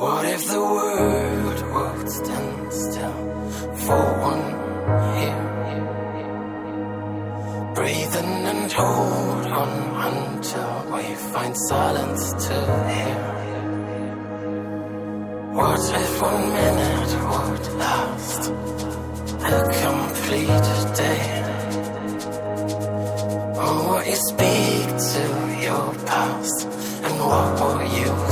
What if the world would stand still for one year? Breathing and hold on until we find silence to hear. What if one minute would last a complete day? Or what you speak to your past, and what will you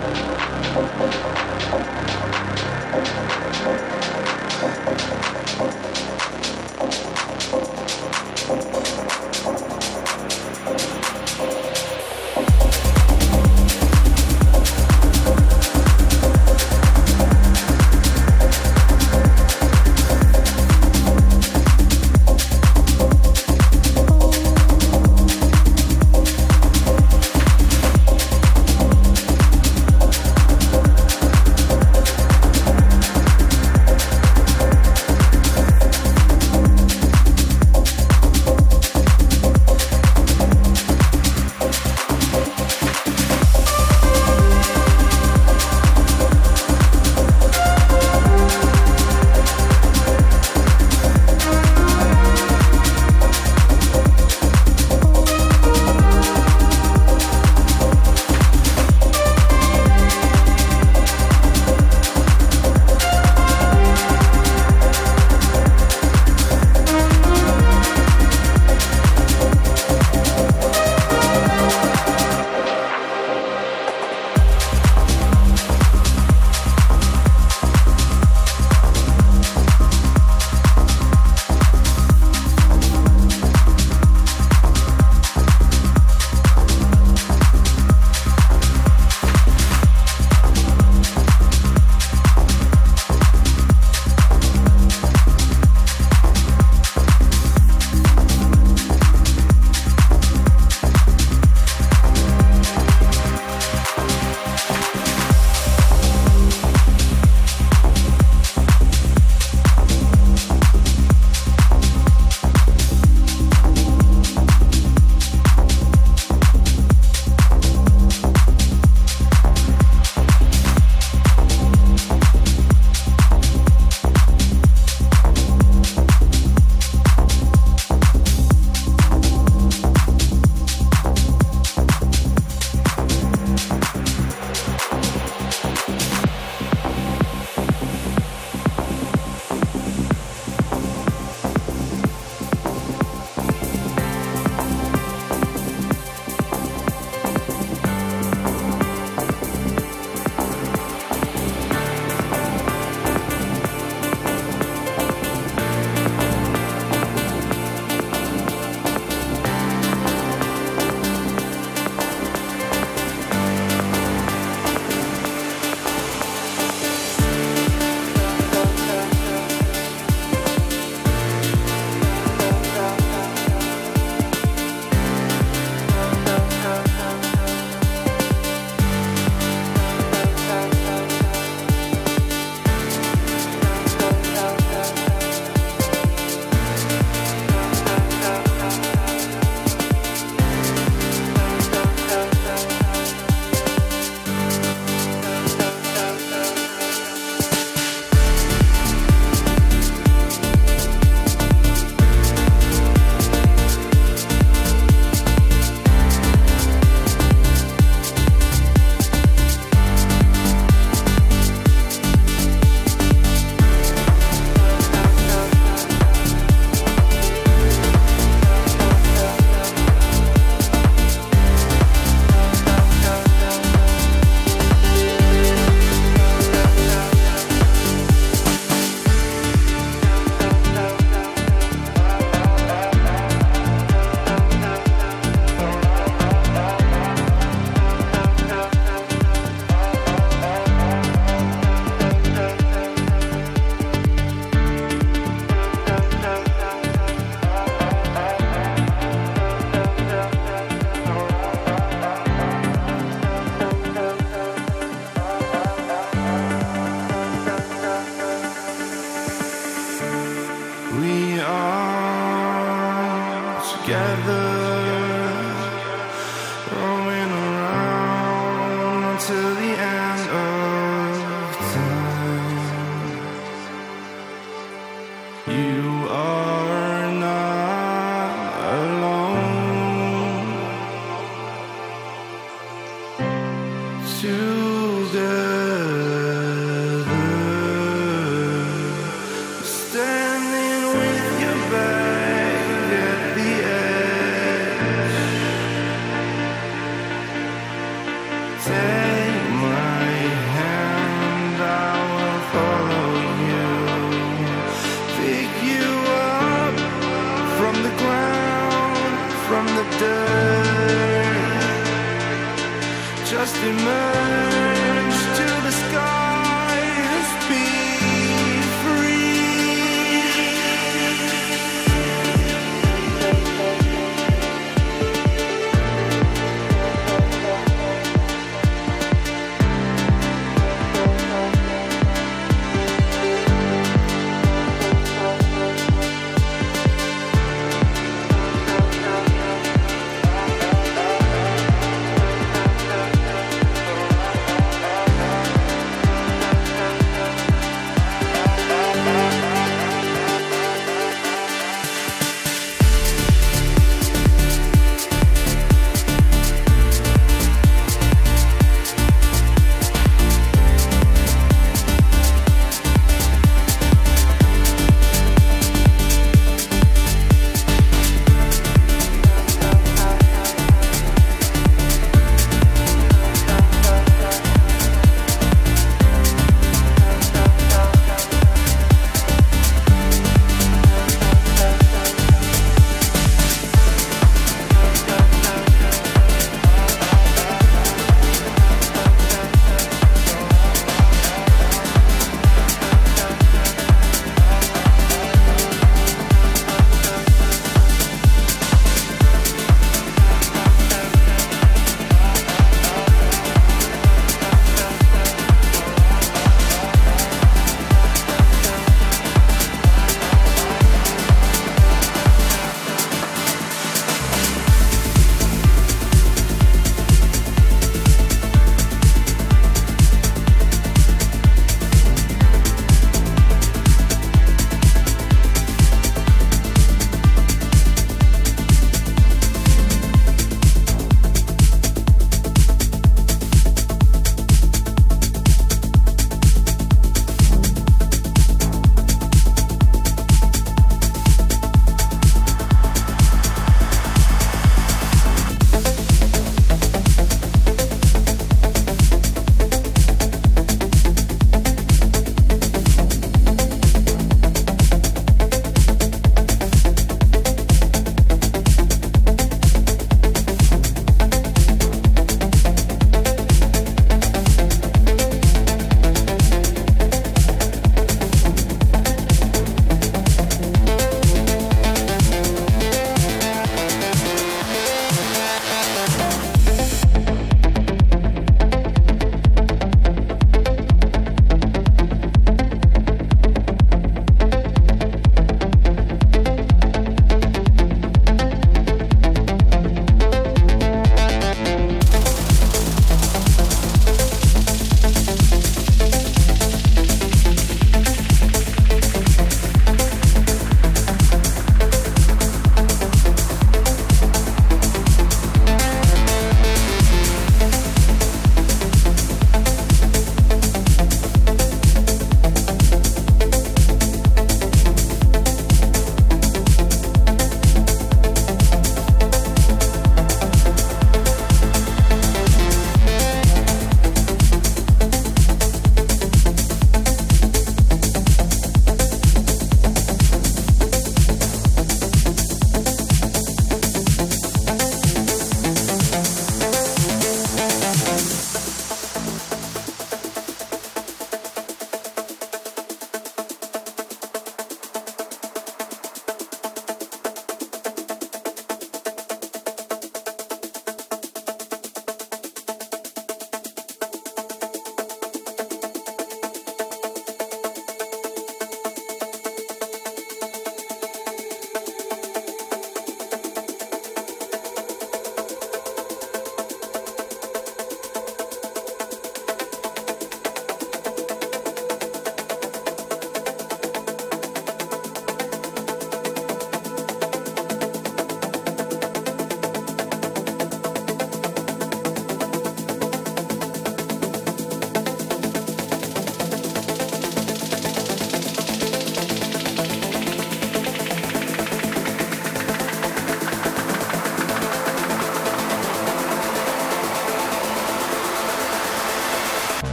Thank you.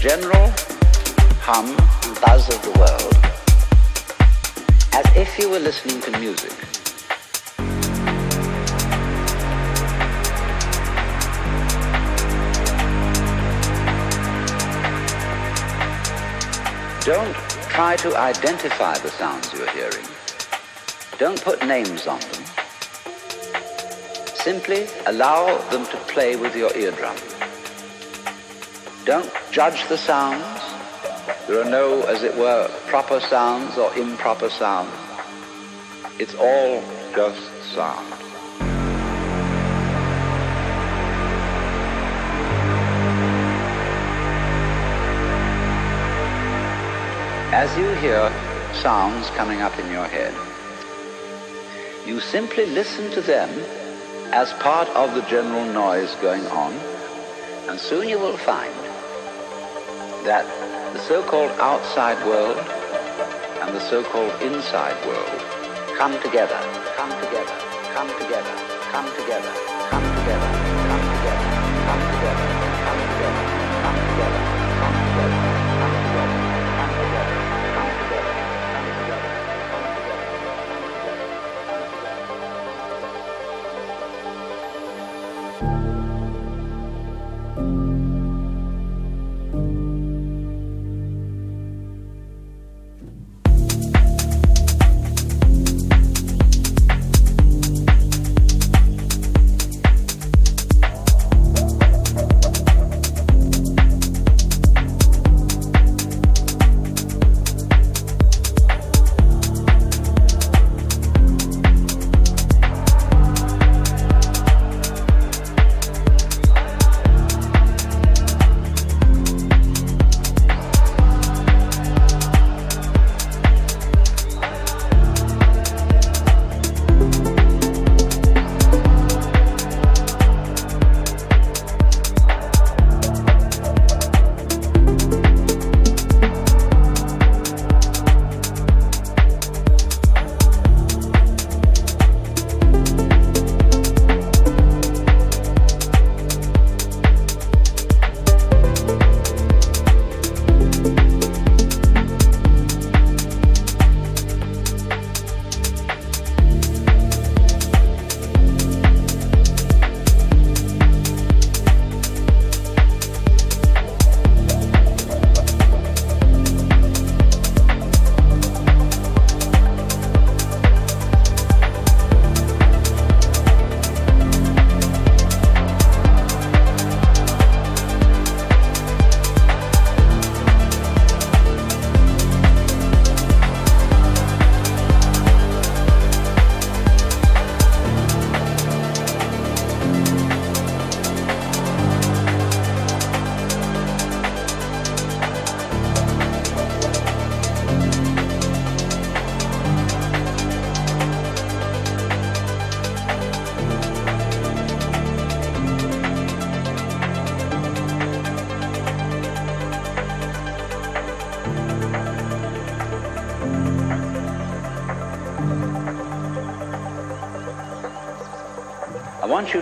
General hum and buzz of the world as if you were listening to music. Don't try to identify the sounds you're hearing. Don't put names on them. Simply allow them to play with your eardrum. Don't judge the sounds. There are no, as it were, proper sounds or improper sounds. It's all just sound. As you hear sounds coming up in your head, you simply listen to them as part of the general noise going on, and soon you will find that the so-called outside world and the so-called inside world come together, come together, come together, come together, come together, come together,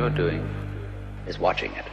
You're doing is watching it.